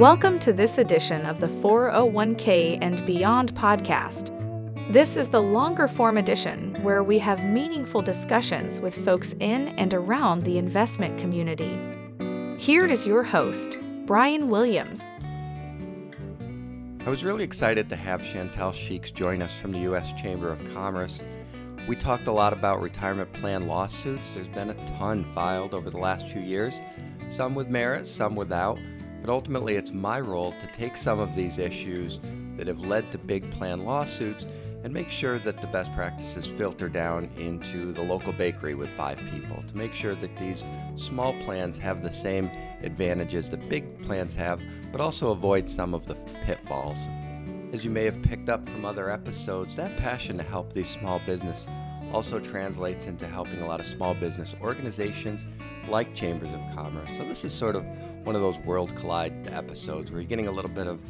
Welcome to this edition of the 401k and Beyond podcast. This is the longer form edition where we have meaningful discussions with folks in and around the investment community. Here is your host, Brian Williams. I was really excited to have Chantel Sheaks join us from the U.S. Chamber of Commerce. We talked a lot about retirement plan lawsuits. There's been a ton filed over the last few years, some with merit, some without. But ultimately, it's my role to take some of these issues that have led to big plan lawsuits and make sure that the best practices filter down into the local bakery with five people to make sure that these small plans have the same advantages that big plans have, but also avoid some of the pitfalls. As you may have picked up from other episodes, that passion to help these small business also translates into helping a lot of small business organizations like chambers of commerce. So this is sort of one of those world collide episodes where you're getting a little bit of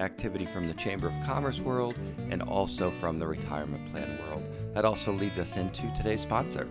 activity from the Chamber of Commerce world and also from the retirement plan world. That also leads us into today's sponsor.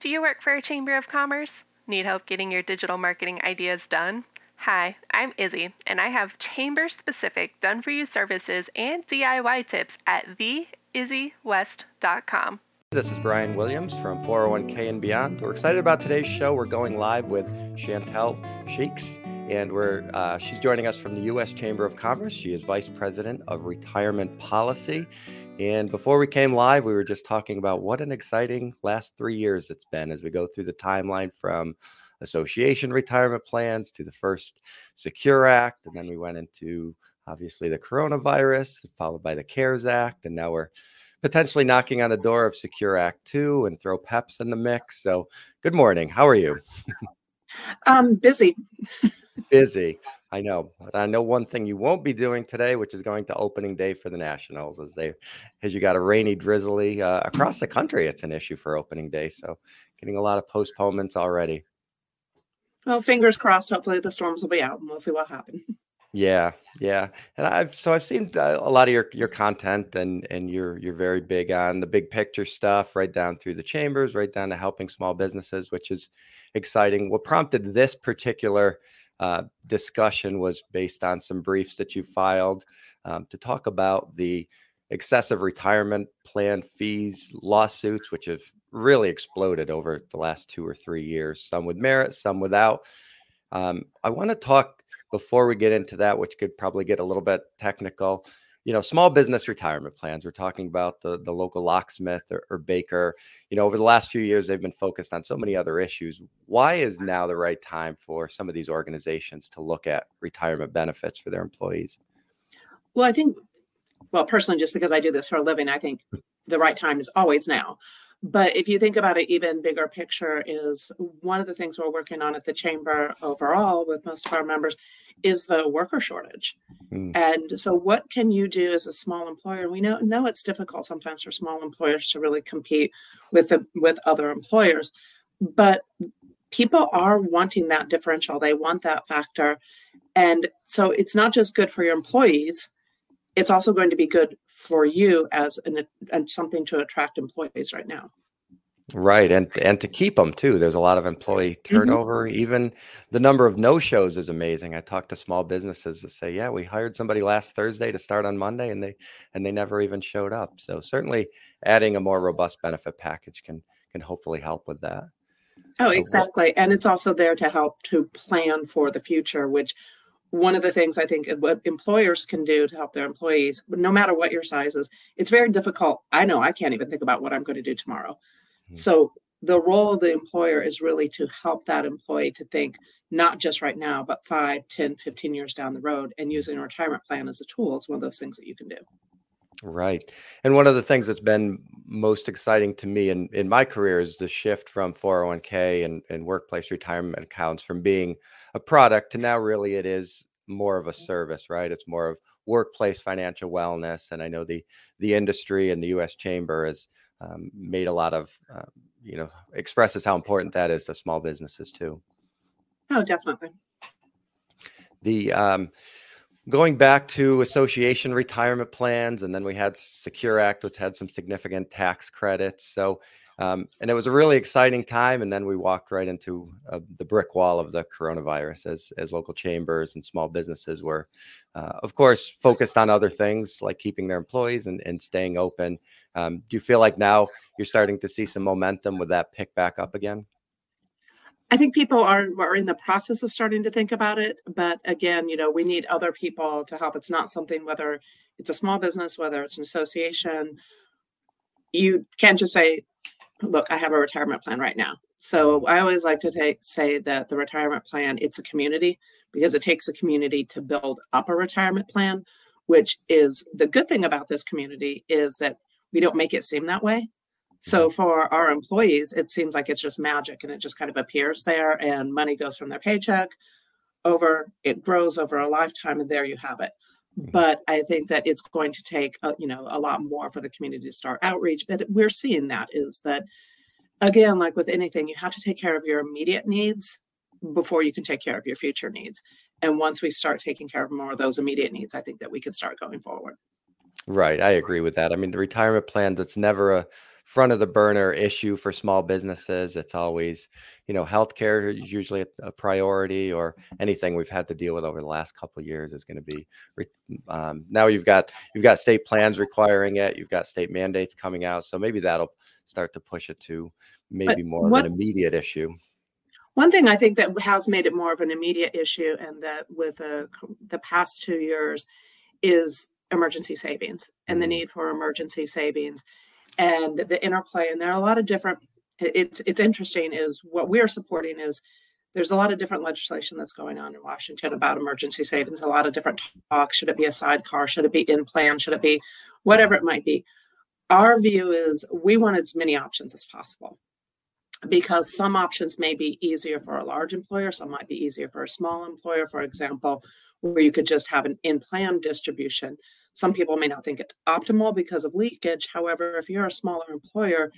Do you work for a Chamber of Commerce? Need help getting your digital marketing ideas done? Hi, I'm Izzy, and I have chamber specific done for you services and DIY tips at theizzywest.com. This is Brian Williams from 401k and Beyond. We're excited about today's show. We're going live with Chantel Sheaks, and we're uh, she's joining us from the U.S. Chamber of Commerce. She is Vice President of Retirement Policy. And before we came live, we were just talking about what an exciting last three years it's been as we go through the timeline from association retirement plans to the first Secure Act, and then we went into obviously the coronavirus, followed by the CARES Act, and now we're potentially knocking on the door of Secure Act 2 and throw PEPs in the mix. So, good morning. How are you? um, busy. busy. I know. I know one thing you won't be doing today, which is going to opening day for the Nationals, as they, as you got a rainy, drizzly uh, across the country. It's an issue for opening day, so getting a lot of postponements already. Well, fingers crossed. Hopefully, the storms will be out, and we'll see what happens. Yeah, yeah, and I've so I've seen uh, a lot of your your content, and and you're you're very big on the big picture stuff, right down through the chambers, right down to helping small businesses, which is exciting. What prompted this particular uh, discussion was based on some briefs that you filed um, to talk about the excessive retirement plan fees lawsuits, which have really exploded over the last two or three years. Some with merit, some without. Um, I want to talk before we get into that, which could probably get a little bit technical, you know, small business retirement plans. We're talking about the, the local locksmith or, or baker. You know, over the last few years, they've been focused on so many other issues. Why is mm-hmm. now the right time for some of these organizations to look at retirement benefits for their employees? Well, I think, well, personally, just because I do this for a living, I think the right time is always now. But if you think about it, even bigger picture is one of the things we're working on at the chamber overall with most of our members is the worker shortage. Mm. And so what can you do as a small employer? We know know it's difficult sometimes for small employers to really compete with the, with other employers, but people are wanting that differential. They want that factor. And so it's not just good for your employees, it's also going to be good for you as an and something to attract employees right now. Right, and and to keep them too. There's a lot of employee mm-hmm. turnover. Mm-hmm. Even the number of no shows is amazing. I talked to small businesses that say, "Yeah, we hired somebody last Thursday to start on Monday, and they and they never even showed up." So certainly, adding a more robust benefit package can can hopefully help with that. Oh, exactly, and it's also there to help to plan for the future, which one of the things I think what employers can do to help their employees, no matter what your size is, it's very difficult. I know I can't even think about what I'm going to do tomorrow. Mm-hmm. So the role of the employer is really to help that employee to think not just right now, but 5, 10, 15 years down the road and using a retirement plan as a tool is one of those things that you can do. Right. And one of the things that's been most exciting to me in, in my career is the shift from 401k and, and workplace retirement accounts from being a product to now really it is more of a service, right? It's more of workplace financial wellness. And I know the the industry and the US Chamber has um, made a lot of, uh, you know, expresses how important that is to small businesses too. Oh, definitely. The um, going back to association retirement plans, and then we had Secure Act, which had some significant tax credits. So Um, and it was a really exciting time. And then we walked right into uh, the brick wall of the coronavirus as, as local chambers and small businesses were, uh, of course, focused on other things like keeping their employees and, and staying open. Um, do you feel like now you're starting to see some momentum with that pick back up again? I think people are are in the process of starting to think about it, but again, you know, we need other people to help. It's not something whether it's a small business, whether it's an association. You can't just say, "Look, I have a retirement plan right now." So mm-hmm. I always like to take, say that the retirement plan it's a community because it takes a community to build up a retirement plan. Which is the good thing about this community is that we don't make it seem that way. So mm-hmm. for our employees, it seems like it's just magic and it just kind of appears there and money goes from their paycheck over, it grows over a lifetime and there you have it. Mm-hmm. But I think that it's going to take, a, you know, a lot more for the community to start outreach. But we're seeing that is that, again, like with anything, you have to take care of your immediate needs before you can take care of your future needs. And once we start taking care of more of those immediate needs, I think that we can start going forward. Right. I agree with that. I mean, the retirement plan, that's never a front of the burner issue for small businesses. It's always, you know, healthcare is usually a, a priority, or anything we've had to deal with over the last couple of years is going to be. Um, now you've got you've got state plans requiring it. You've got state mandates coming out, so maybe that'll start to push it to maybe but more what, of an immediate issue. One thing I think that has made it more of an immediate issue, and that with uh, the past two years, is emergency savings and the mm-hmm. need for emergency savings and the interplay and there are a lot of different it's it's interesting is what we're supporting is there's a lot of different legislation that's going on in Washington about emergency savings, a lot of different talk. Should it be a sidecar? Should it be in plan? Should it be whatever it might be? Our view is we want as many options as possible because some options may be easier for a large employer, some might be easier for a small employer, for example, where you could just have an in plan distribution. Some people may not think it's optimal because of leakage. However, if you're a smaller employer,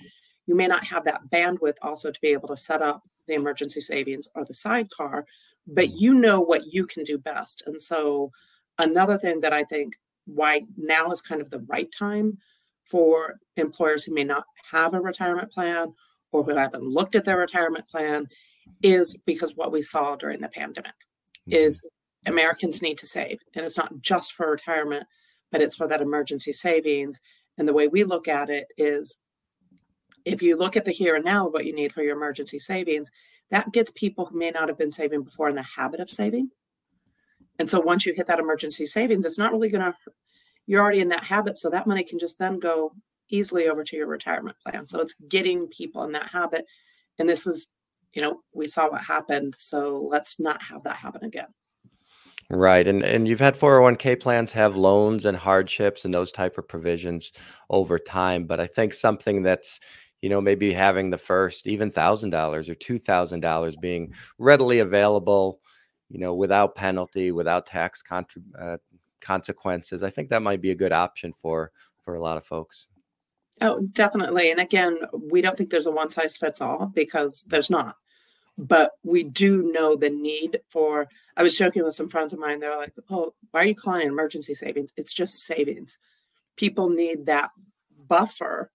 you may not have that bandwidth also to be able to set up the emergency savings or the sidecar, but you know what you can do best. And so, another thing that I think why now is kind of the right time for employers who may not have a retirement plan or who haven't looked at their retirement plan is because what we saw during the pandemic mm-hmm. is Americans need to save. And it's not just for retirement, but it's for that emergency savings. And the way we look at it is if you look at the here and now of what you need for your emergency savings, that gets people who may not have been saving before in the habit of saving. And so once you hit that emergency savings, it's not really going to, you're already in that habit. So that money can just then go easily over to your retirement plan. So it's getting people in that habit. And this is, you know, we saw what happened. So let's not have that happen again. Right. And and you've had 401k plans have loans and hardships and those type of provisions over time. But I think something that's, you know, maybe having the first even thousand dollars or two thousand dollars being readily available, you know, without penalty, without tax contra- uh, consequences. I think that might be a good option for for a lot of folks. Oh, definitely. And again, we don't think there's a one size fits all because there's not but we do know the need for i was joking with some friends of mine they're like oh why are you calling it emergency savings? It's just savings. People need that buffer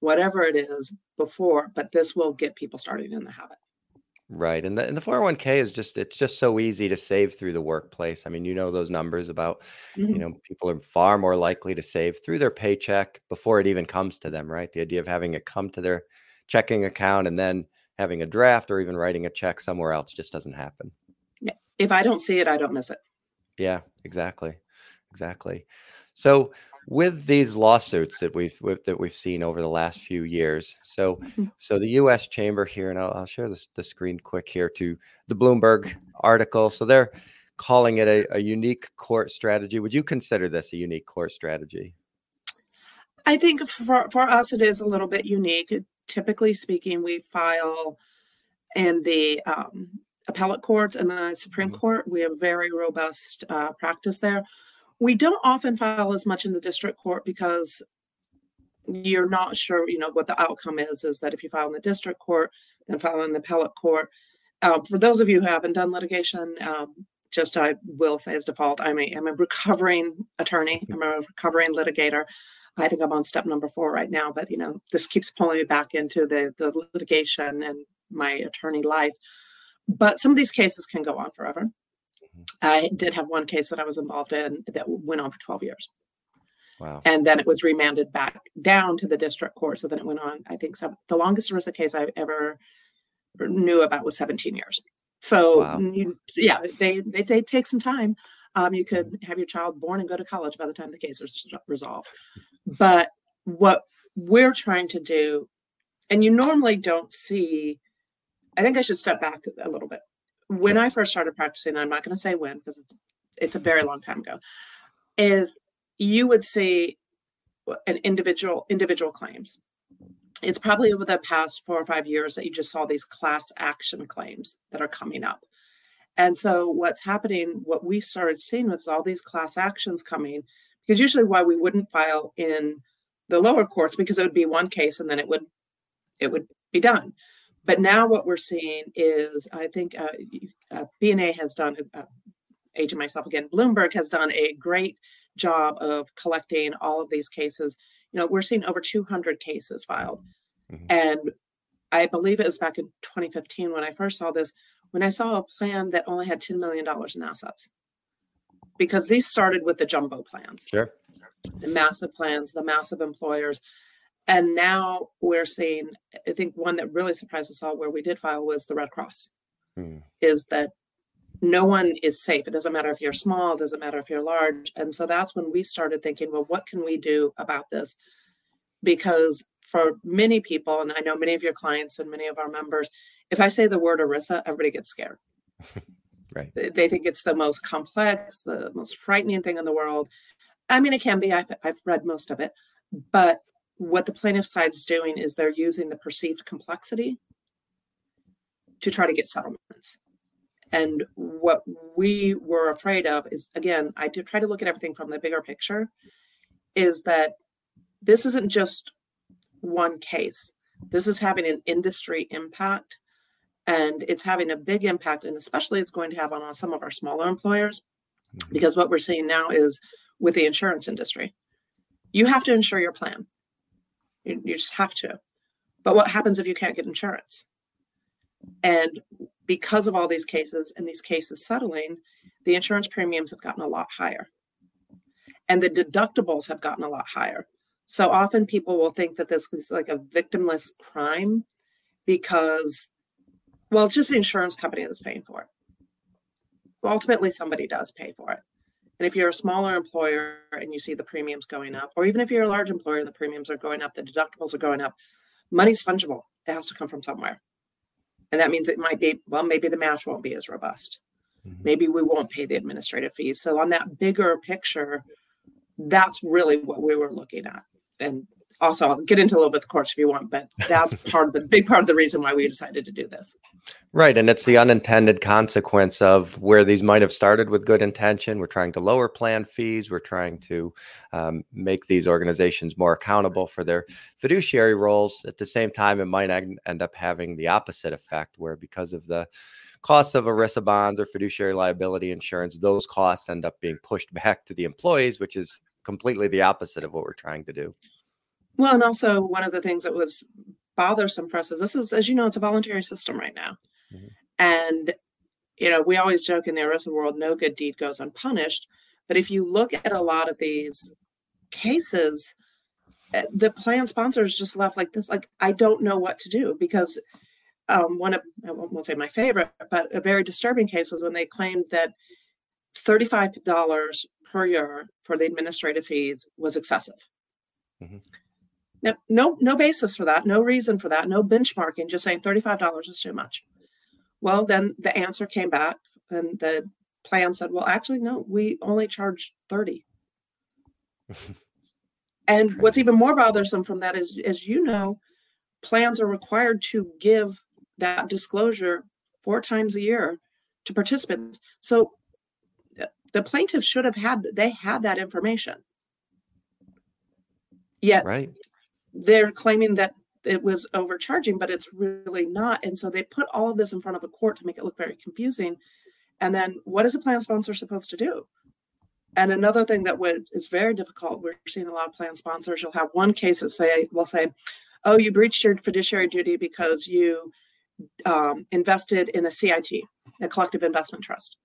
whatever it is before but this will get people started in the habit. Right and the, and the 401k is just it's just so easy to save through the workplace. I mean you know those numbers about mm-hmm. you know people are far more likely to save through their paycheck before it even comes to them right? The idea of having it come to their checking account and then having a draft or even writing a check somewhere else just doesn't happen. If I don't see it, I don't miss it. Yeah, exactly. Exactly. So with these lawsuits that we've that we've seen over the last few years, so mm-hmm. so the U.S. Chamber here, and I'll, I'll share this, the screen quick here to the Bloomberg article. So they're calling it a, a unique court strategy. Would you consider this a unique court strategy? I think for, for us, it is a little bit unique typically speaking, we file in the um, appellate courts and the Supreme mm-hmm. Court. We have very robust uh, practice there. We don't often file as much in the district court because you're not sure, you know, what the outcome is. Is that if you file in the district court, then file in the appellate court. Um, for those of you who haven't done litigation, um, just I will say as default, I'm a, I'm a recovering attorney. I'm a recovering litigator. I think I'm on step number four right now, but you know, this keeps pulling me back into the the litigation and my attorney life. But some of these cases can go on forever. Mm-hmm. I did have one case that I was involved in that went on for 12 years. Wow. And then it was remanded back down to the district court. So then it went on, I think some, the longest ERISA case I ever knew about was 17 years. So wow. you, yeah, they, they, they take some time. Um, you could have your child born and go to college by the time the case is resolved. But what we're trying to do, and you normally don't see, I think I should step back a little bit. When I first started practicing, I'm not going to say when because it's, it's a very long time ago, is you would see an individual individual claims. It's probably over the past four or five years that you just saw these class action claims that are coming up. And so what's happening, what we started seeing with all these class actions coming, because usually why we wouldn't file in the lower courts because it would be one case and then it would it would be done. But now what we're seeing is, I think uh, uh, BNA has done, uh, aging myself again, Bloomberg has done a great job of collecting all of these cases. You know, we're seeing over 200 cases filed. Mm-hmm. And I believe it was back in 2015 when I first saw this, when I saw a plan that only had $10 million in assets. Because these started with the jumbo plans. Sure. The massive plans, the massive employers. And now we're seeing, I think one that really surprised us all where we did file was the Red Cross. Mm. Is that no one is safe. It doesn't matter if you're small, it doesn't matter if you're large. And so that's when we started thinking, well, what can we do about this? Because for many people, and I know many of your clients and many of our members, if I say the word ERISA, everybody gets scared. right. They think it's the most complex, the most frightening thing in the world. I mean, it can be. I've, I've read most of it. But what the plaintiff side is doing is they're using the perceived complexity to try to get settlements. And what we were afraid of is, again, I do try to look at everything from the bigger picture, is that this isn't just one case. This is having an industry impact and it's having a big impact. And especially it's going to have on some of our smaller employers, mm-hmm. because what we're seeing now is with the insurance industry, you have to insure your plan. You, you just have to. But what happens if you can't get insurance? And because of all these cases and these cases settling, the insurance premiums have gotten a lot higher. And the deductibles have gotten a lot higher. So often people will think that this is like a victimless crime because, well, it's just the insurance company that's paying for it. ultimately, somebody does pay for it. And if you're a smaller employer and you see the premiums going up, or even if you're a large employer and the premiums are going up, the deductibles are going up, money's fungible. It has to come from somewhere. And that means it might be, well, maybe the match won't be as robust. Mm-hmm. Maybe we won't pay the administrative fees. So, on that bigger picture, that's really what we were looking at. And also, I'll get into a little bit of the course if you want, but that's part of the big part of the reason why we decided to do this. Right. And it's the unintended consequence of where these might have started with good intention. We're trying to lower plan fees. We're trying to um, make these organizations more accountable for their fiduciary roles. At the same time, it might end up having the opposite effect, where because of the cost of ERISA bonds or fiduciary liability insurance, those costs end up being pushed back to the employees, which is completely the opposite of what we're trying to do. Well, and also one of the things that was bothersome for us is this is, as you know, it's a voluntary system right now. Mm-hmm. And, you know, we always joke in the ERISA world, no good deed goes unpunished. But if you look at a lot of these cases, eh, the plan sponsors just left like this, like, I don't know what to do because um, one of, I won't say my favorite, but a very disturbing case was when they claimed that $35 per year for the administrative fees was excessive. Mm-hmm. No, no, no basis for that, no reason for that, no benchmarking, just saying $35 is too much. Well, then the answer came back and the plan said, well, actually, no, we only charge 30. and what's even more bothersome from that is, as you know, plans are required to give that disclosure four times a year to participants. So uh, the plaintiff should have had, they had that information. Yet right they're claiming that it was overcharging, but it's really not. And so they put all of this in front of a court to make it look very confusing. And then what is a plan sponsor supposed to do? And another thing that was is very difficult, we're seeing a lot of plan sponsors. You'll have one case that say will say, "Oh, you breached your fiduciary duty because you um, invested in a CIT, a collective investment trust,"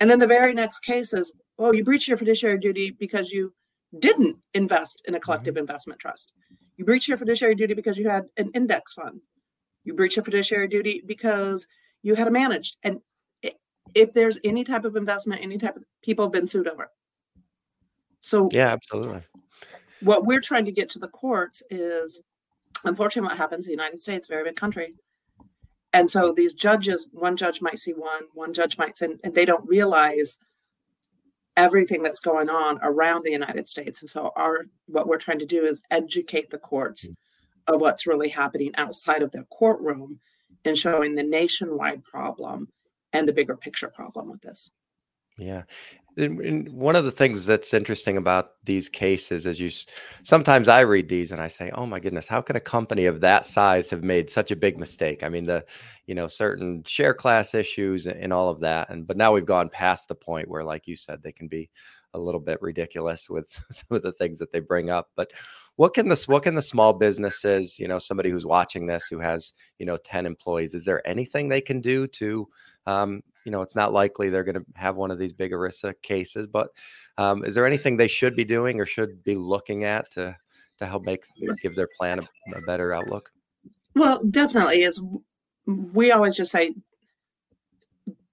and then the very next case is, "Oh, you breached your fiduciary duty because you didn't invest in a collective mm-hmm. investment trust. You breached your fiduciary duty because you had an index fund. You breached your fiduciary duty because you had a managed." And if there's any type of investment, any type of people have been sued over. So yeah, absolutely. What we're trying to get to the courts is, unfortunately, what happens in the United States, very big country, and so these judges, one judge might see one, one judge might see, and they don't realize everything that's going on around the United States. And so our what we're trying to do is educate the courts mm. of what's really happening outside of the courtroom and showing the nationwide problem and the bigger picture problem with this. Yeah. And one of the things that's interesting about these cases is you sometimes I read these and I say, "Oh my goodness, how can a company of that size have made such a big mistake?" I mean, the you know certain share class issues and all of that, and but now we've gone past the point where, like you said, they can be a little bit ridiculous with some of the things that they bring up. But what can this what can the small businesses, you know, somebody who's watching this who has you know ten employees, is there anything they can do to um, you know, it's not likely they're going to have one of these big ERISA cases, but um, is there anything they should be doing or should be looking at to to help make give their plan a, a better outlook? Well, definitely is. We always just say,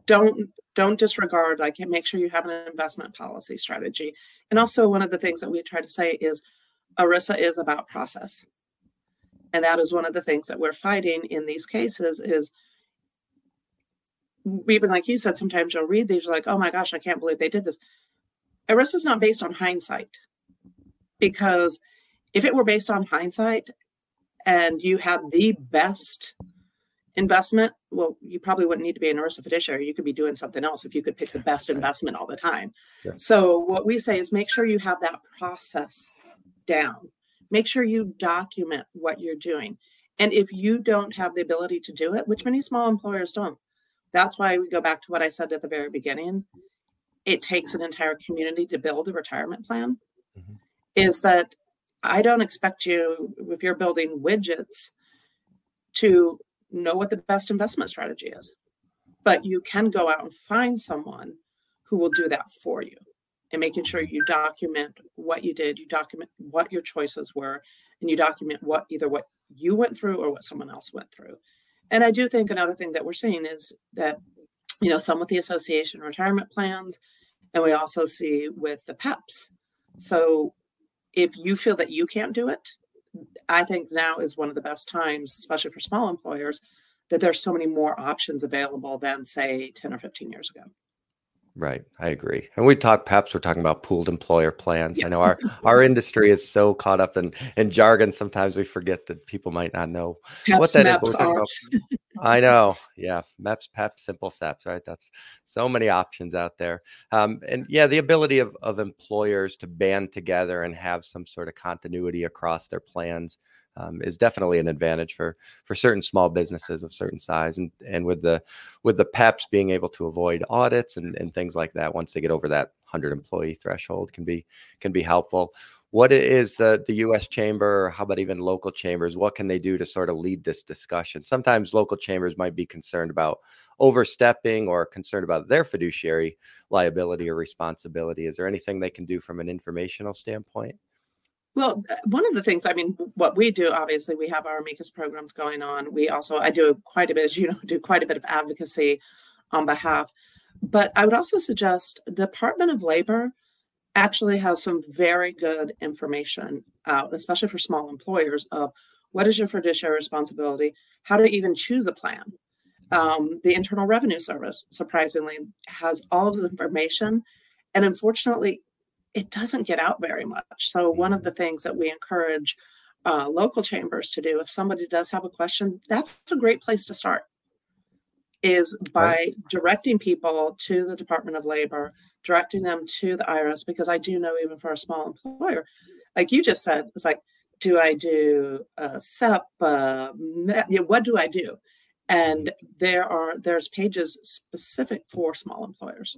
don't don't disregard. Like, make sure you have an investment policy strategy. And also, one of the things that we try to say is, ERISA is about process, and that is one of the things that we're fighting in these cases. Is even like you said, sometimes you'll read these, you're like, oh my gosh, I can't believe they did this. ERISA is not based on hindsight because if it were based on hindsight and you had the best investment, well, you probably wouldn't need to be an ERISA fiduciary. You could be doing something else if you could pick the best investment all the time. Yeah. So, what we say is make sure you have that process down. Make sure you document what you're doing. And if you don't have the ability to do it, which many small employers don't, that's why we go back to what I said at the very beginning. It takes an entire community to build a retirement plan. Mm-hmm. Is that I don't expect you, if you're building widgets, to know what the best investment strategy is. But you can go out and find someone who will do that for you and making sure you document what you did, you document what your choices were, and you document what either what you went through or what someone else went through. And I do think another thing that we're seeing is that, you know, some with the association retirement plans, and we also see with the PEPs. So if you feel that you can't do it, I think now is one of the best times, especially for small employers, that there's so many more options available than say 10 or 15 years ago. Right, I agree. And we talk PEPs, we're talking about pooled employer plans. Yes. I know our our industry is so caught up in in jargon. Sometimes we forget that people might not know PEPs, what that is. I know, yeah, MEPS, PEP, simple steps, right? That's so many options out there. Um, and yeah, the ability of of employers to band together and have some sort of continuity across their plans um, is definitely an advantage for for certain small businesses of certain size and and with the with the peps being able to avoid audits and, and things like that once they get over that 100 employee threshold can be can be helpful. What is the the US chamber how about even local chambers what can they do to sort of lead this discussion? Sometimes local chambers might be concerned about overstepping or concerned about their fiduciary liability or responsibility. Is there anything they can do from an informational standpoint well, uh, one of the things, I mean, what we do, obviously, we have our amicus programs going on. We also, I do quite a bit, as you know, do quite a bit of advocacy on behalf. But I would also suggest the Department of Labor actually has some very good information out, especially for small employers, of what is your fiduciary responsibility, how to even choose a plan. Um, the Internal Revenue Service, surprisingly, has all of the information. And unfortunately, it doesn't get out very much. So, one of the things that we encourage uh, local chambers to do, if somebody does have a question, that's a great place to start. Is by directing people to the Department of Labor, directing them to the IRS, because I do know even for a small employer, like you just said, it's like, do I do a SEP? Uh, what do I do? And there are there's pages specific for small employers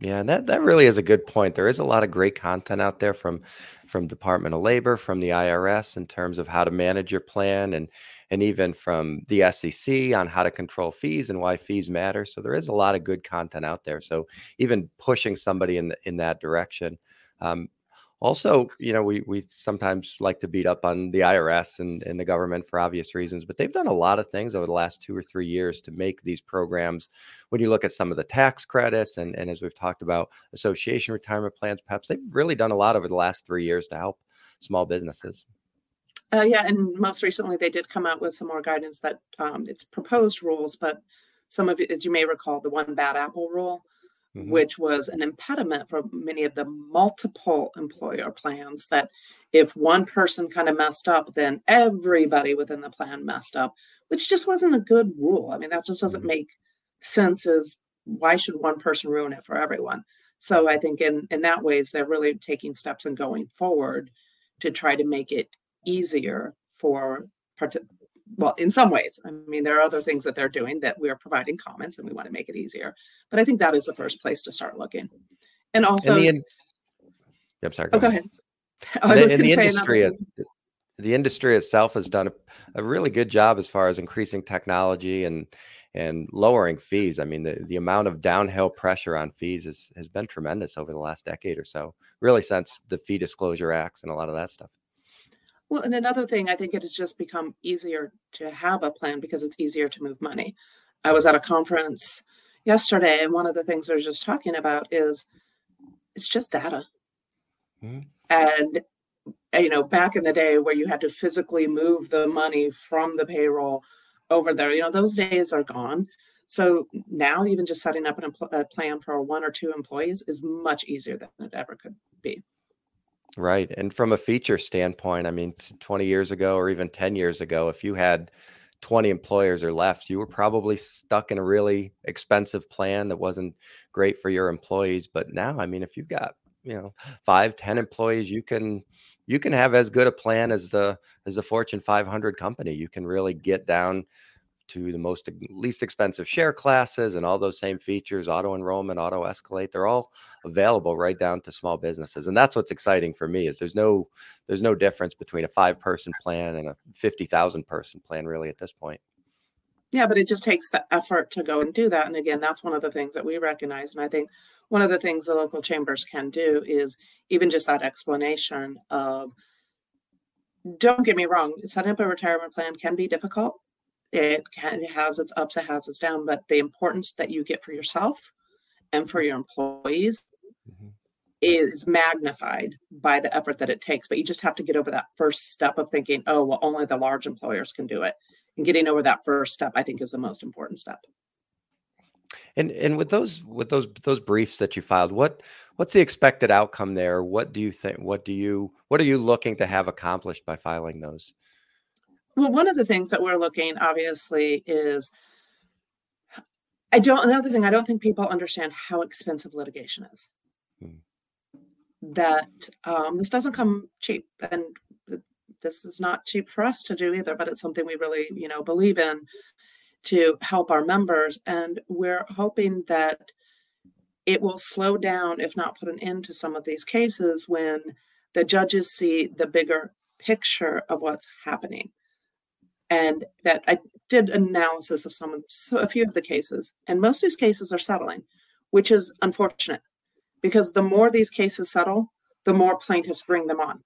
Yeah, that that really is a good point. There is a lot of great content out there from from Department of Labor, from the IRS in terms of how to manage your plan and and even from the SEC on how to control fees and why fees matter. So there is a lot of good content out there. So even pushing somebody in the, in that direction. Um, also, you know, we we sometimes like to beat up on the IRS and, and the government for obvious reasons, but they've done a lot of things over the last two or three years to make these programs. When you look at some of the tax credits and, and as we've talked about, association retirement plans, perhaps they've really done a lot over the last three years to help small businesses. Uh, yeah, and most recently they did come out with some more guidance that um, it's proposed rules, but some of it, as you may recall, the one bad apple rule mm-hmm. which was an impediment for many of the multiple employer plans that if one person kind of messed up, then everybody within the plan messed up, which just wasn't a good rule. I mean, that just doesn't mm-hmm. make sense as why should one person ruin it for everyone? So I think in in that ways they're really taking steps and going forward to try to make it easier for part- well, in some ways. I mean, there are other things that they're doing that we are providing comments and we want to make it easier. But I think that is the first place to start looking. And also, the in- I'm sorry. Go oh, go ahead. Oh, the, in the industry, the industry itself has done a, a, really good job as far as increasing technology and and lowering fees. I mean, the, the amount of downhill pressure on fees is, has been tremendous over the last decade or so, really since the fee disclosure acts and a lot of that stuff. Well, and another thing, I think it has just become easier to have a plan because it's easier to move money. I was at a conference yesterday, and one of the things they're just talking about is it's just data. Mm-hmm. And you know, back in the day where you had to physically move the money from the payroll over there, you know, those days are gone. So now, even just setting up an a plan for one or two employees is much easier than it ever could be. Right. And from a feature standpoint, I mean, 20 years ago or even 10 years ago, if you had 20 employers or left, you were probably stuck in a really expensive plan that wasn't great for your employees. But now, I mean, if you've got, you know, five, 10 employees, you can you can have as good a plan as the as the Fortune 500 company. You can really get down to the most least expensive share classes and all those same features auto enrollment auto escalate they're all available right down to small businesses and that's what's exciting for me is there's no there's no difference between a five person plan and a 50,000 person plan really at this point. Yeah but it just takes the effort to go and do that and again that's one of the things that we recognize and i think one of the things the local chambers can do is even just that explanation of don't get me wrong setting up a retirement plan can be difficult it can it has its ups, it has its downs, but the importance that you get for yourself and for your employees mm-hmm. is magnified by the effort that it takes. But you just have to get over that first step of thinking, oh, well, only the large employers can do it. And getting over that first step, I think, is the most important step. And and with those with those those briefs that you filed, what what's the expected outcome there? What do you think? What do you what are you looking to have accomplished by filing those? Well, one of the things that we're looking obviously is I don't another thing I don't think people understand how expensive litigation is. Hmm. That um, this doesn't come cheap, and this is not cheap for us to do either. But it's something we really, you know, believe in to help our members, and we're hoping that it will slow down, if not put an end to some of these cases, when the judges see the bigger picture of what's happening and that I did analysis of some of so a few of the cases, and most of these cases are settling, which is unfortunate because the more these cases settle, the more plaintiffs bring them on.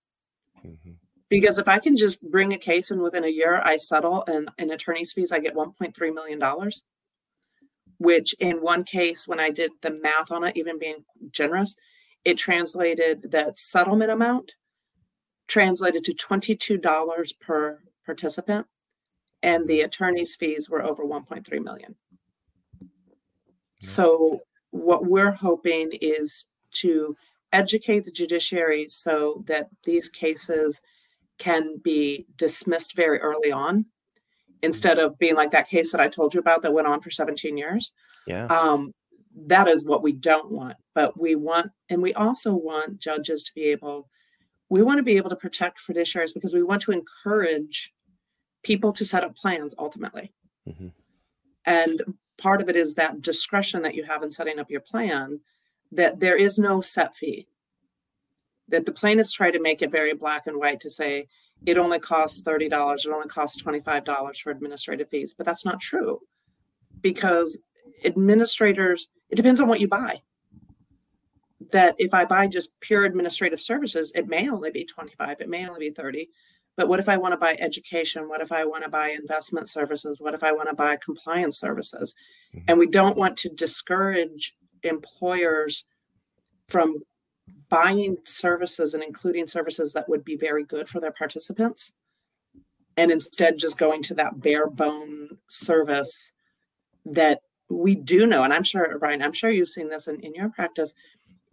Mm-hmm. Because if I can just bring a case and within a year I settle and in attorney's fees I get 1.3 million dollars, which in one case when I did the math on it, even being generous, it translated that settlement amount translated to $22 per participant and the attorney's fees were over 1.3 million. So what we're hoping is to educate the judiciary so that these cases can be dismissed very early on instead of being like that case that I told you about that went on for 17 years. Yeah. Um, that is what we don't want. But we want, and we also want judges to be able, we want to be able to protect fiduciaries because we want to encourage people to set up plans ultimately. Mm-hmm. And part of it is that discretion that you have in setting up your plan that there is no set fee. That the plaintiffs try to make it very black and white to say it only costs $30, it only costs $25 for administrative fees, but that's not true because administrators, it depends on what you buy. That if I buy just pure administrative services, it may only be 25, it may only be 30. But what if I want to buy education? What if I want to buy investment services? What if I want to buy compliance services? Mm-hmm. And we don't want to discourage employers from buying services and including services that would be very good for their participants and instead just going to that bare bone service that we do know and i'm sure brian i'm sure you've seen this in, in your practice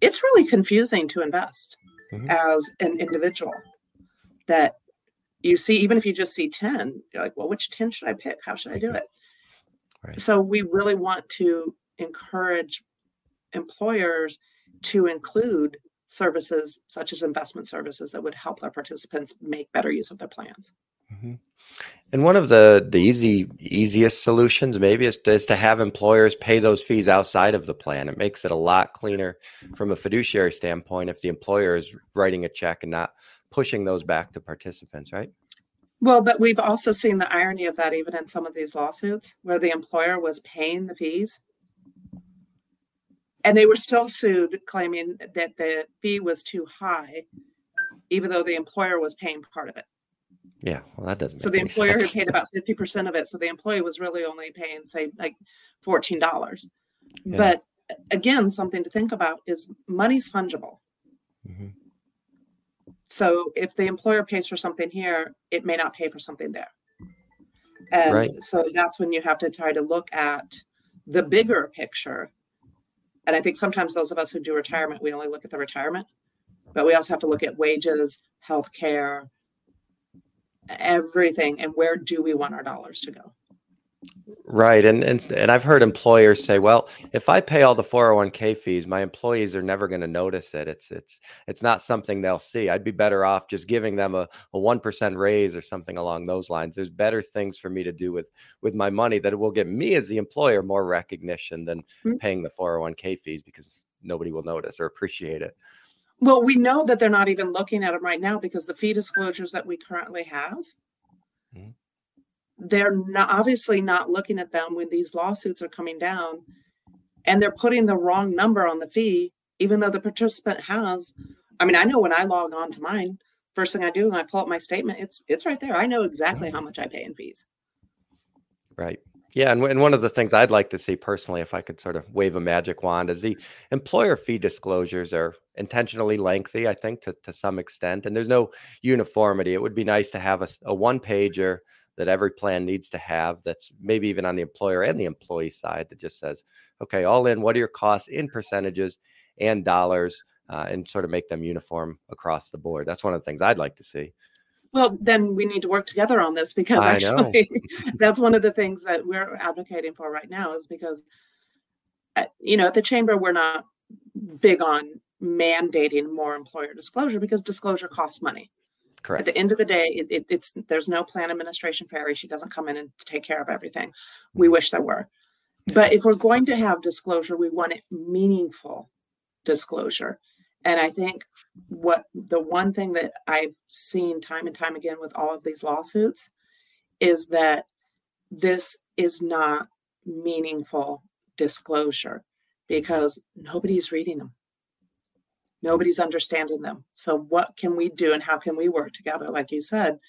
it's really confusing to invest mm-hmm. as an individual that you see even if you just see 10 you're like well which 10 should i pick how should i do mm-hmm. it right. so we really want to encourage employers to include services such as investment services that would help their participants make better use of their plans. Mm-hmm. And one of the the easy easiest solutions maybe is, is to have employers pay those fees outside of the plan. It makes it a lot cleaner from a fiduciary standpoint if the employer is writing a check and not pushing those back to participants, right? Well, but we've also seen the irony of that even in some of these lawsuits where the employer was paying the fees and they were still sued claiming that the fee was too high even though the employer was paying part of it yeah well that doesn't so the employer sense. had paid about 50% of it so the employee was really only paying say like $14 yeah. but again something to think about is money's fungible mm-hmm. So if the employer pays for something here it may not pay for something there and right. so that's when you have to try to look at the bigger picture and I think sometimes those of us who do retirement, we only look at the retirement, but we also have to look at wages, health care, everything, and where do we want our dollars to go? Right. And, and and I've heard employers say, well, if I pay all the 401k fees, my employees are never going to notice it. It's it's it's not something they'll see. I'd be better off just giving them a, a 1% raise or something along those lines. There's better things for me to do with with my money that will get me as the employer more recognition than mm-hmm. paying the 401k fees because nobody will notice or appreciate it. Well, we know that they're not even looking at them right now because the fee disclosures that we currently have mm-hmm they're not, obviously not looking at them when these lawsuits are coming down and they're putting the wrong number on the fee even though the participant has i mean i know when i log on to mine first thing i do when i pull up my statement it's it's right there. I know exactly how much i pay in fees. Right. Yeah and, and one of the things i'd like to see personally if i could sort of wave a magic wand is the employer fee disclosures are intentionally lengthy i think to, to some extent and there's no uniformity. It would be nice to have a, a one pager that every plan needs to have that's maybe even on the employer and the employee side that just says okay all in what are your costs in percentages and dollars uh, and sort of make them uniform across the board? That's one of the things i'd like to see. Well then we need to work together on this because actually that's one of the things that we're advocating for right now is because uh, you know at the chamber we're not big on mandating more employer disclosure because disclosure costs money Correct. At the end of the day, it, it, it's there's no plan administration fairy. She doesn't come in and take care of everything. We mm-hmm. wish there were. But if we're going to have disclosure, we want it meaningful disclosure. And I think what the one thing that I've seen time and time again with all of these lawsuits is that this is not meaningful disclosure because nobody's reading them nobody's understanding them. So what can we do and how can we work together? Like you said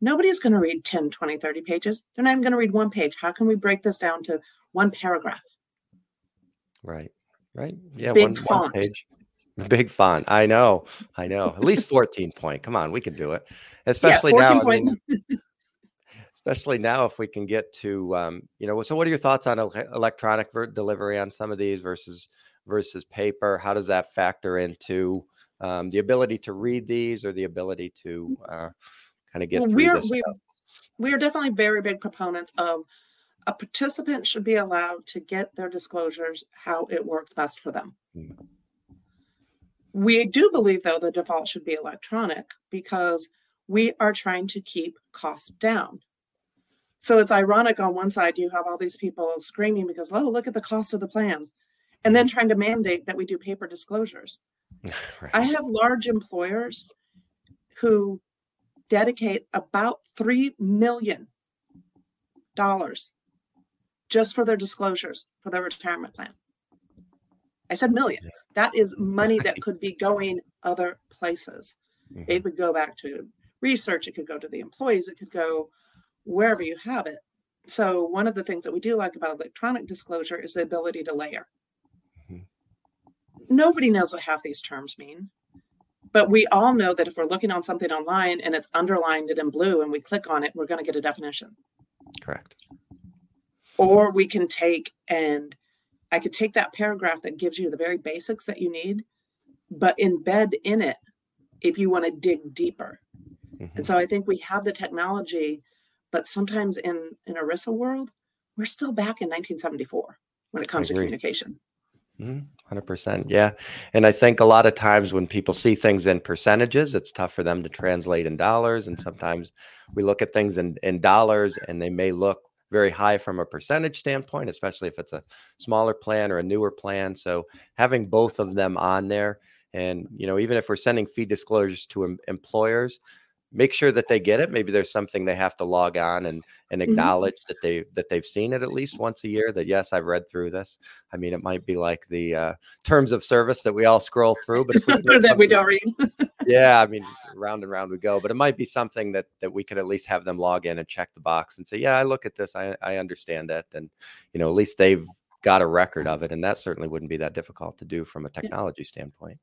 nobody's going to read 10 20 30 pages. They're not even going to read one page. How can we break this down to one paragraph? Right right. Yeah big one, font. one page. Big font. I know. I know. At least 14 point. Come on we can do it. Especially yeah, now I mean, especially now if we can get to um, you know so what are your thoughts on electronic delivery on some of these versus versus paper? How does that factor into um, the ability to read these or the ability to mm. uh, kind of get well, through we're, this? We're, we are definitely very big proponents of a participant should be allowed to get their disclosures how it works best for them. Mm. We do believe, though, the default should be electronic because we are trying to keep costs down. So it's ironic on one side, you have all these people screaming because, oh, look at the cost of the plans. And then trying to mandate that we do paper disclosures. right. I have large employers who dedicate about $3 million just for their disclosures for their retirement plan. I said million. That is money that could be going other places. Mm-hmm. It would go back to research, it could go to the employees, it could go wherever you have it. So, one of the things that we do like about electronic disclosure is the ability to layer. Nobody knows what half these terms mean, but we all know that if we're looking on something online and it's underlined it in blue and we click on it, we're going to get a definition. Correct. Or we can take and I could take that paragraph that gives you the very basics that you need, but embed in it if you want to dig deeper. Mm-hmm. And so I think we have the technology, but sometimes in in ERISA world, we're still back in 1974 when it comes to communication. Mm-hmm. 100%. Yeah. And I think a lot of times when people see things in percentages, it's tough for them to translate in dollars. And sometimes we look at things in, in dollars and they may look very high from a percentage standpoint, especially if it's a smaller plan or a newer plan. So having both of them on there, and you know, even if we're sending fee disclosures to em- employers, make sure that they get it. Maybe there's something they have to log on and and mm-hmm. acknowledge mm-hmm. that they that they've seen it at least once a year. That yes, I've read through this. I mean, it might be like the uh, terms of service that we all scroll through, but if we that we don't read. yeah, I mean, round and round we go. But it might be something that that we could at least have them log in and check the box and say, yeah, I look at this, I I understand it, and you know, at least they've got a record of it, and that certainly wouldn't be that difficult to do from a technology yeah. standpoint.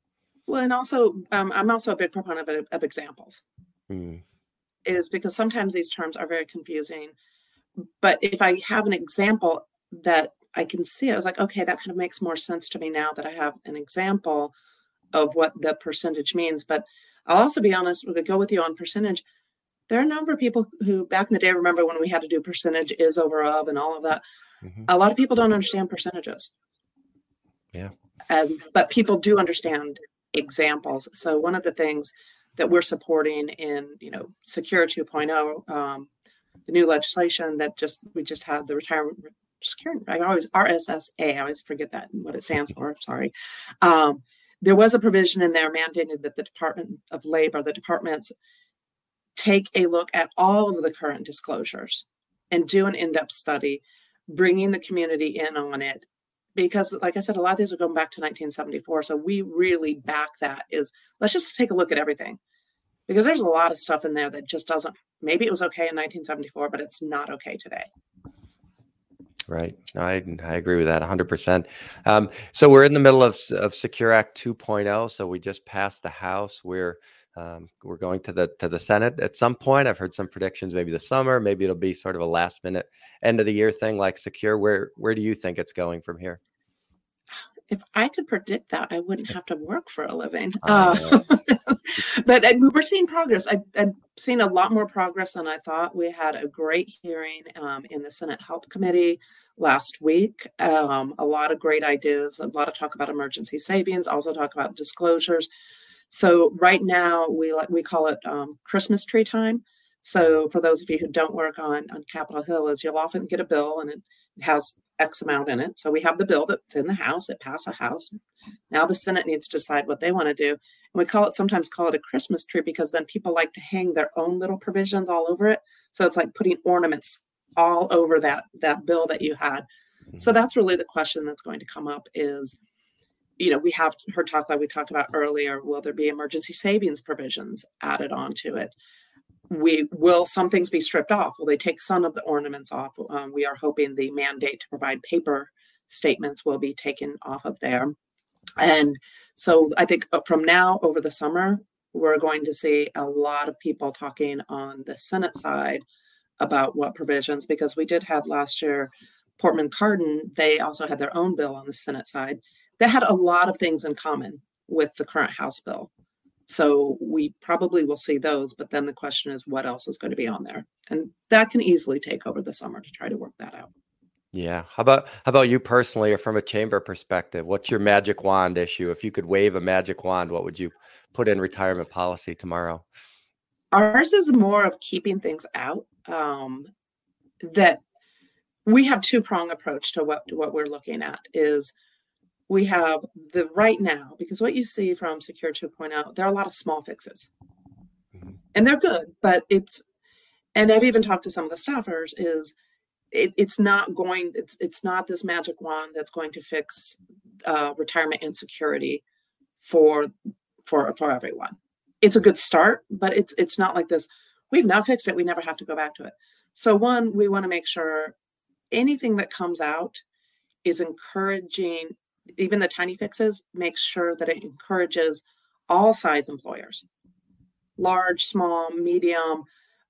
Well, and also, um, I'm also a big proponent of, of examples. Mm. Is because sometimes these terms are very confusing. But if I have an example that I can see it, I was like, okay, that kind of makes more sense to me now that I have an example of what the percentage means. But I'll also be honest, we could go with you on percentage. There are a number of people who back in the day remember when we had to do percentage is over of and all of that. Mm-hmm. A lot of people don't understand percentages. Yeah. And but people do understand examples. So one of the things that we're supporting in, you know, Secure 2.0, um, the new legislation that just we just had the retirement security. I always RSSA. I always forget that what it stands for. Sorry. Um, there was a provision in there mandating that the Department of Labor, the departments, take a look at all of the current disclosures and do an in-depth study, bringing the community in on it. Because, like I said, a lot of these are going back to 1974. So we really back that is let's just take a look at everything. Because there's a lot of stuff in there that just doesn't, maybe it was okay in 1974, but it's not okay today. Right. I, I agree with that 100%. Um, so we're in the middle of, of Secure Act 2.0. So we just passed the House. We're um, we're going to the to the Senate at some point. I've heard some predictions, maybe the summer, maybe it'll be sort of a last minute end of the year thing like Secure. Where where do you think it's going from here? if I could predict that, I wouldn't have to work for a living. Uh, but we're seeing progress. I, have seen a lot more progress than I thought. We had a great hearing um, in the Senate Health Committee last week. Um, a lot of great ideas, a lot of talk about emergency savings, also talk about disclosures. So right now we we call it um, Christmas tree time. So for those of you who don't work on on Capitol Hill, is you'll often get a bill and it, has X amount in it. So we have the bill that's in the House. It passed the House. Now the Senate needs to decide what they want to do. And we call it sometimes call it a Christmas tree because then people like to hang their own little provisions all over it. So it's like putting ornaments all over that that bill that you had. So mm-hmm. that's really the question that's going to come up is you know, we have heard talk like we talked about earlier. Will there be emergency savings provisions added onto it? we will some things be stripped off will they take some of the ornaments off um, we are hoping the mandate to provide paper statements will be taken off of there and so i think uh, from now over the summer we're going to see a lot of people talking on the senate side about what provisions because we did have last year portman cardin they also had their own bill on the senate side that had a lot of things in common with the current house bill so we probably will see those, but then the question is what else is going to be on there? And that can easily take over the summer to try to work that out. Yeah. How about how about you personally or from a chamber perspective? What's your magic wand issue? If you could wave a magic wand, what would you put in retirement policy tomorrow? Ours is more of keeping things out. Um, that we have two prong approach to what what we're looking at is we have the right now, because what you see from Secure 2.0, there are a lot of small fixes. Mm-hmm. And they're good, but it's, and I've even talked to some of the staffers, is it, it's not going, it's, it's not this magic wand that's going to fix uh, retirement insecurity for for for everyone. It's a good start, but it's it's not like this. We've now fixed it. We never have to go back to it. So one, we want to make sure anything that comes out is encouraging even the tiny fixes makes sure that it encourages all size employers large small medium.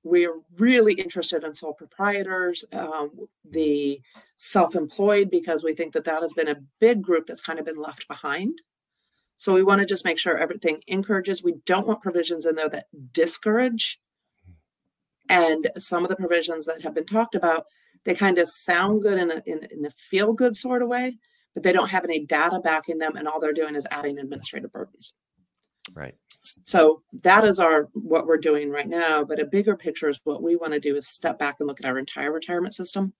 We're really interested in sole proprietors um, the self-employed because we think that that has been a big group that's kind of been left behind. So we want to just make sure everything encourages. We don't want provisions in there that discourage and some of the provisions that have been talked about they kind of sound good in a, in, in a feel good sort of way but they don't have any data backing them and all they're doing is adding administrative burdens. Right. So that is our what we're doing right now but a bigger picture is what we want to do is step back and look at our entire retirement system.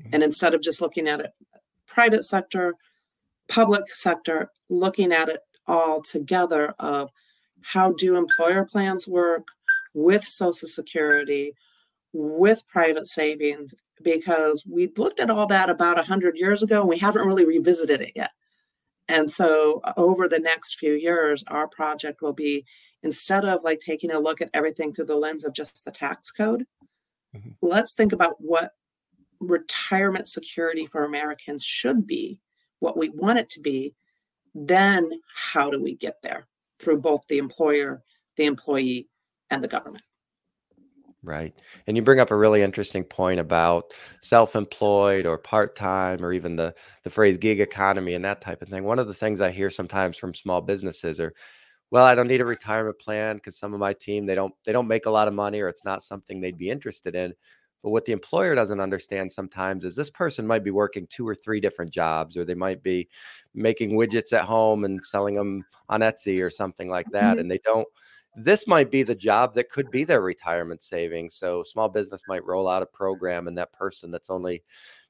Mm-hmm. and instead of just looking at it private sector public sector looking at it all together of how do employer plans work with social security with private savings because we looked at all that about 100 years ago and we haven't really revisited it yet. And so over the next few years, our project will be instead of like taking a look at everything through the lens of just the tax code, mm-hmm. let's think about what retirement security for Americans should be, what we want it to be. Then how do we get there through both the employer, the employee, and the government? Right. And you bring up a really interesting point about self-employed or part-time or even the the phrase gig economy and that type of thing. One of the things I hear sometimes from small businesses are, well, I don't need a retirement plan because some of my team they don't they don't make a lot of money or it's not something they'd be interested in. But what the employer doesn't understand sometimes is this person might be working two or three different jobs, or they might be making widgets at home and selling them on Etsy or something like that. Mm-hmm. And they don't this might be the job that could be their retirement savings. So small business might roll out a program and that person that's only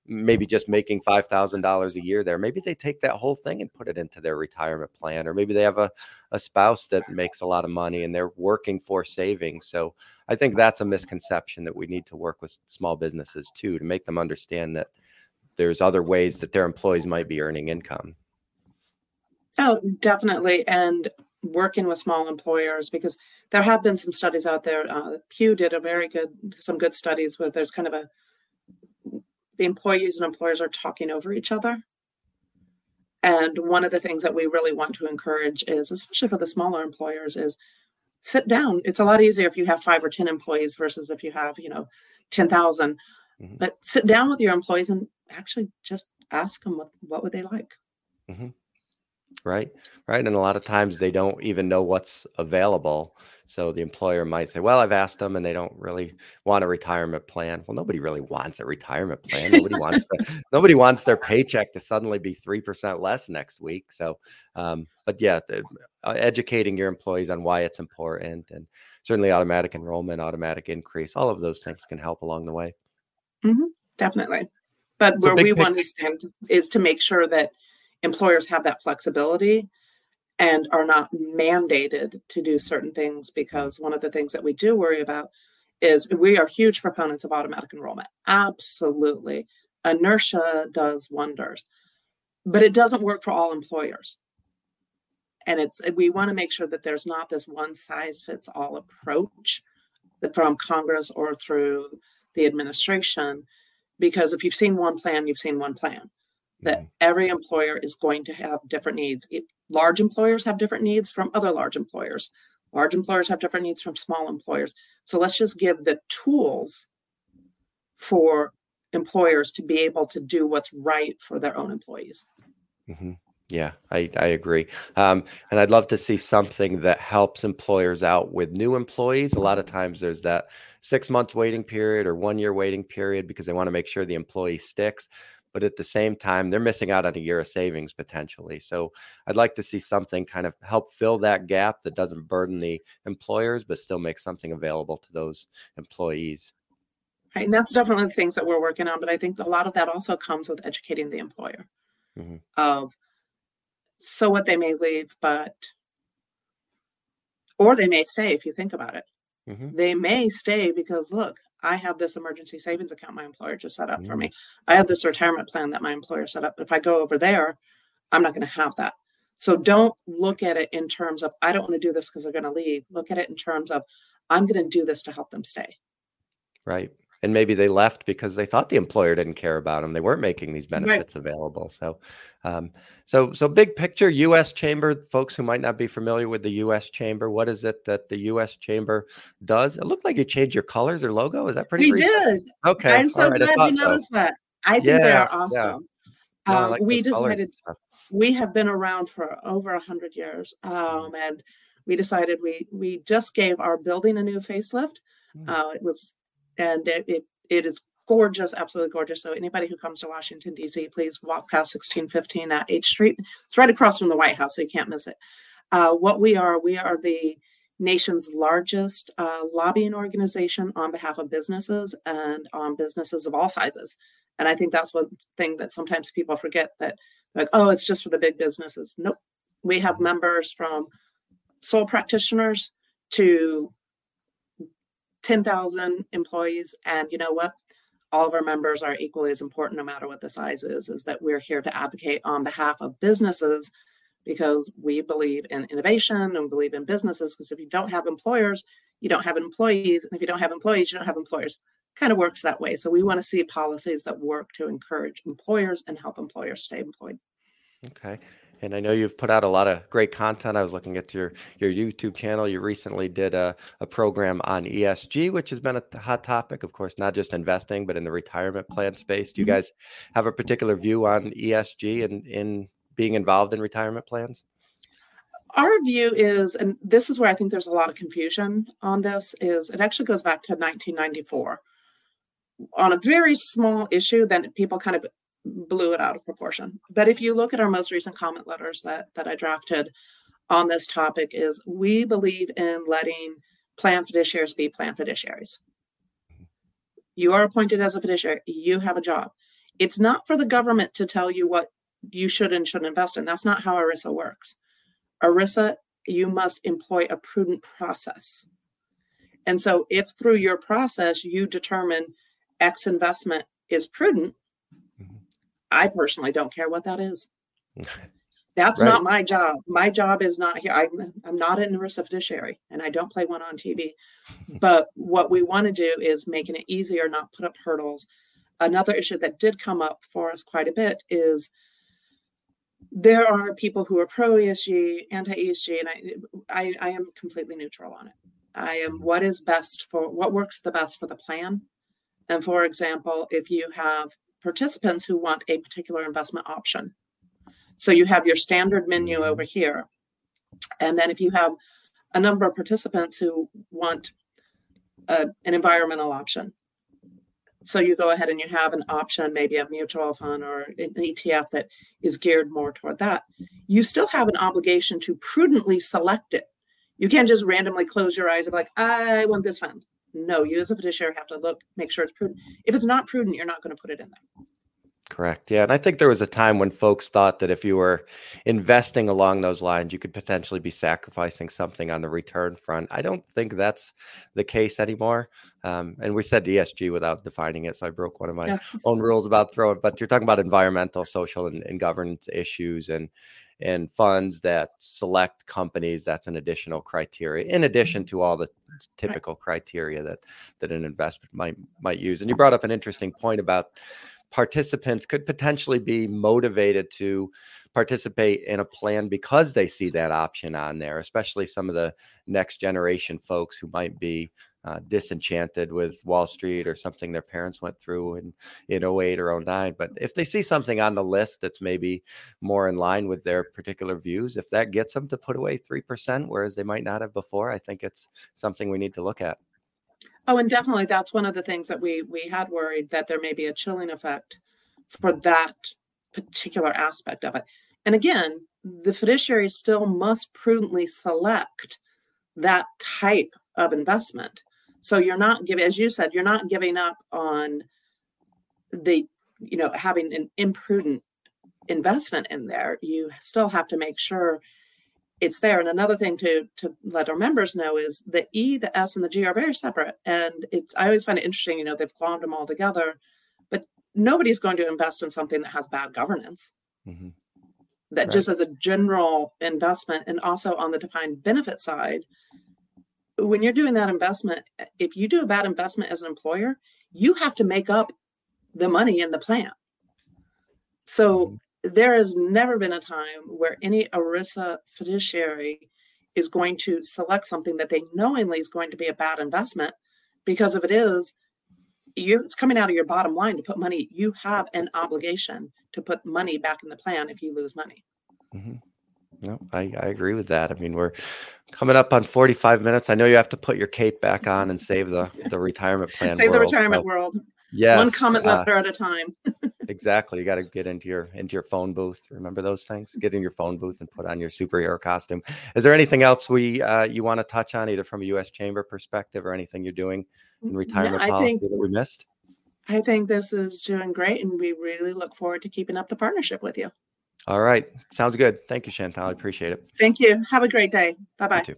maybe just making $5,000 a year there, maybe they take that whole thing and put it into their retirement plan, or maybe they have a, a spouse that makes a lot of money and they're working for savings. So I think that's a misconception that we need to work with small businesses too, to make them understand that there's other ways that their employees might be earning income. Oh, definitely. And working with small employers because there have been some studies out there. Uh, Pew did a very good, some good studies where there's kind of a, the employees and employers are talking over each other. And one of the things that we really want to encourage is, especially for the smaller employers, is sit down. It's a lot easier if you have five or 10 employees versus if you have, you know, 10,000. Mm-hmm. But sit down with your employees and actually just ask them what, what would they like. Mm-hmm right? Right? And a lot of times they don't even know what's available. So the employer might say well i've asked them and they don't really want a retirement plan. Well nobody really wants a retirement plan. Nobody wants to, nobody wants their paycheck to suddenly be 3% less next week. So um, but yeah the, uh, educating your employees on why it's important and certainly automatic enrollment automatic increase all of those things can help along the way. Mm-hmm, definitely. But so where we want to stand is to make sure that employers have that flexibility and are not mandated to do certain things because one of the things that we do worry about is we are huge proponents of automatic enrollment. Absolutely. Inertia does wonders, but it doesn't work for all employers. And it's we want to make sure that there's not this one size fits all approach from Congress or through the administration because if you've seen one plan, you've seen one plan that mm-hmm. every employer is going to have different needs. It, large employers have different needs from other large employers. Large employers have different needs from small employers. So let's just give the tools for employers to be able to do what's right for their own employees. Mm-hmm. Yeah, I, I agree. Um, and I'd love to see something that helps employers out with new employees. A lot of times there's that six months waiting period or one year waiting period because they want to make sure the employee sticks but at the same time they're missing out on a year of savings potentially so i'd like to see something kind of help fill that gap that doesn't burden the employers but still make something available to those employees right, and that's definitely the things that we're working on but i think a lot of that also comes with educating the employer mm-hmm. of so what they may leave, but or they may stay if you think about it. Mm-hmm. They may stay because look, I have this emergency savings account my employer just set up mm-hmm. for me. I have this retirement plan that my employer set up. If I go over there, I'm not going to have that. So don't look at it in terms of I don't want to do this because they're going to leave. Look at it in terms of I'm going to do this to help them stay. Right and maybe they left because they thought the employer didn't care about them. They weren't making these benefits right. available. So, um, so, so big picture, U.S. Chamber. Folks who might not be familiar with the U.S. Chamber, what is it that the U.S. Chamber does? It looked like you changed your colors or logo. Is that pretty? We recent? did. Okay, I'm so right. glad you noticed so. that. I think yeah, they are awesome. Yeah. No, um, like we decided we have been around for over a hundred years, mm-hmm. um, and we decided we we just gave our building a new facelift. Mm. Uh, it was and it, it, it is gorgeous, absolutely gorgeous. So anybody who comes to Washington D.C., please walk past 1615 at H Street. It's right across from the White House, so you can't miss it. Uh, what we are, we are the nation's largest uh, lobbying organization on behalf of businesses and on businesses of all sizes. And I think that's one thing that sometimes people forget that, like, oh, it's just for the big businesses. Nope. We have members from sole practitioners to 10,000 employees. And you know what? All of our members are equally as important, no matter what the size is, is that we're here to advocate on behalf of businesses because we believe in innovation and believe in businesses. Because if you don't have employers, you don't have employees. And if you don't have employees, you don't have employers. Kind of works that way. So we want to see policies that work to encourage employers and help employers stay employed. Okay. And I know you've put out a lot of great content. I was looking at your your YouTube channel. You recently did a, a program on ESG, which has been a hot topic, of course, not just investing, but in the retirement plan space. Do you mm-hmm. guys have a particular view on ESG and in being involved in retirement plans? Our view is, and this is where I think there's a lot of confusion on this, is it actually goes back to 1994 on a very small issue, then people kind of blew it out of proportion. But if you look at our most recent comment letters that that I drafted on this topic is we believe in letting plan fiduciaries be plan fiduciaries. You are appointed as a fiduciary, you have a job. It's not for the government to tell you what you should and shouldn't invest in. That's not how ERISA works. ERISA, you must employ a prudent process. And so if through your process you determine X investment is prudent, I personally don't care what that is. That's right. not my job. My job is not here. I'm, I'm not an ERISA fiduciary and I don't play one on TV. Hmm. But what we want to do is making it easier, not put up hurdles. Another issue that did come up for us quite a bit is there are people who are pro ESG, anti ESG, and I, I, I am completely neutral on it. I am what is best for what works the best for the plan. And for example, if you have participants who want a particular investment option. So you have your standard menu mm-hmm. over here. And then if you have a number of participants who want a, an environmental option, so you go ahead and you have an option, maybe a mutual fund or an ETF that is geared more toward that. You still have an obligation to prudently select it. You can't just randomly close your eyes and be like, I want this fund. No, you as a fiduciary have to look, make sure it's prudent. If it's not prudent, you're not going to put it in there. Correct. Yeah. And I think there was a time when folks thought that if you were investing along those lines, you could potentially be sacrificing something on the return front. I don't think that's the case anymore. Um, and we said ESG without defining it. So I broke one of my own rules about throwing, but you're talking about environmental, social, and, and governance issues. And and funds that select companies that's an additional criteria in addition mm-hmm. to all the typical criteria that that an investment might might use and you brought up an interesting point about participants could potentially be motivated to participate in a plan because they see that option on there especially some of the next generation folks who might be uh, disenchanted with Wall Street or something their parents went through in, in 08 or 09. But if they see something on the list that's maybe more in line with their particular views, if that gets them to put away 3%, whereas they might not have before, I think it's something we need to look at. Oh, and definitely that's one of the things that we we had worried that there may be a chilling effect for that particular aspect of it. And again, the fiduciary still must prudently select that type of investment. So you're not giving, as you said, you're not giving up on the, you know, having an imprudent investment in there, you still have to make sure it's there. And another thing to to let our members know is the E, the S, and the G are very separate. And it's I always find it interesting, you know, they've glommed them all together, but nobody's going to invest in something that has bad governance. Mm-hmm. That right. just as a general investment, and also on the defined benefit side, when you're doing that investment, if you do a bad investment as an employer, you have to make up the money in the plan. So mm-hmm there has never been a time where any ERISA fiduciary is going to select something that they knowingly is going to be a bad investment because if it is you it's coming out of your bottom line to put money you have an obligation to put money back in the plan if you lose money mm-hmm. No I, I agree with that. I mean we're coming up on 45 minutes. I know you have to put your cape back on and save the the retirement plan save world. the retirement world. Yeah one comment uh, letter at a time. exactly. You got to get into your into your phone booth. Remember those things? Get in your phone booth and put on your superhero costume. Is there anything else we uh, you want to touch on either from a u.s chamber perspective or anything you're doing in retirement no, I policy think, that we missed? I think this is doing great and we really look forward to keeping up the partnership with you all right. Sounds good. Thank you Chantel. I appreciate it. Thank you. Have a great day. Bye bye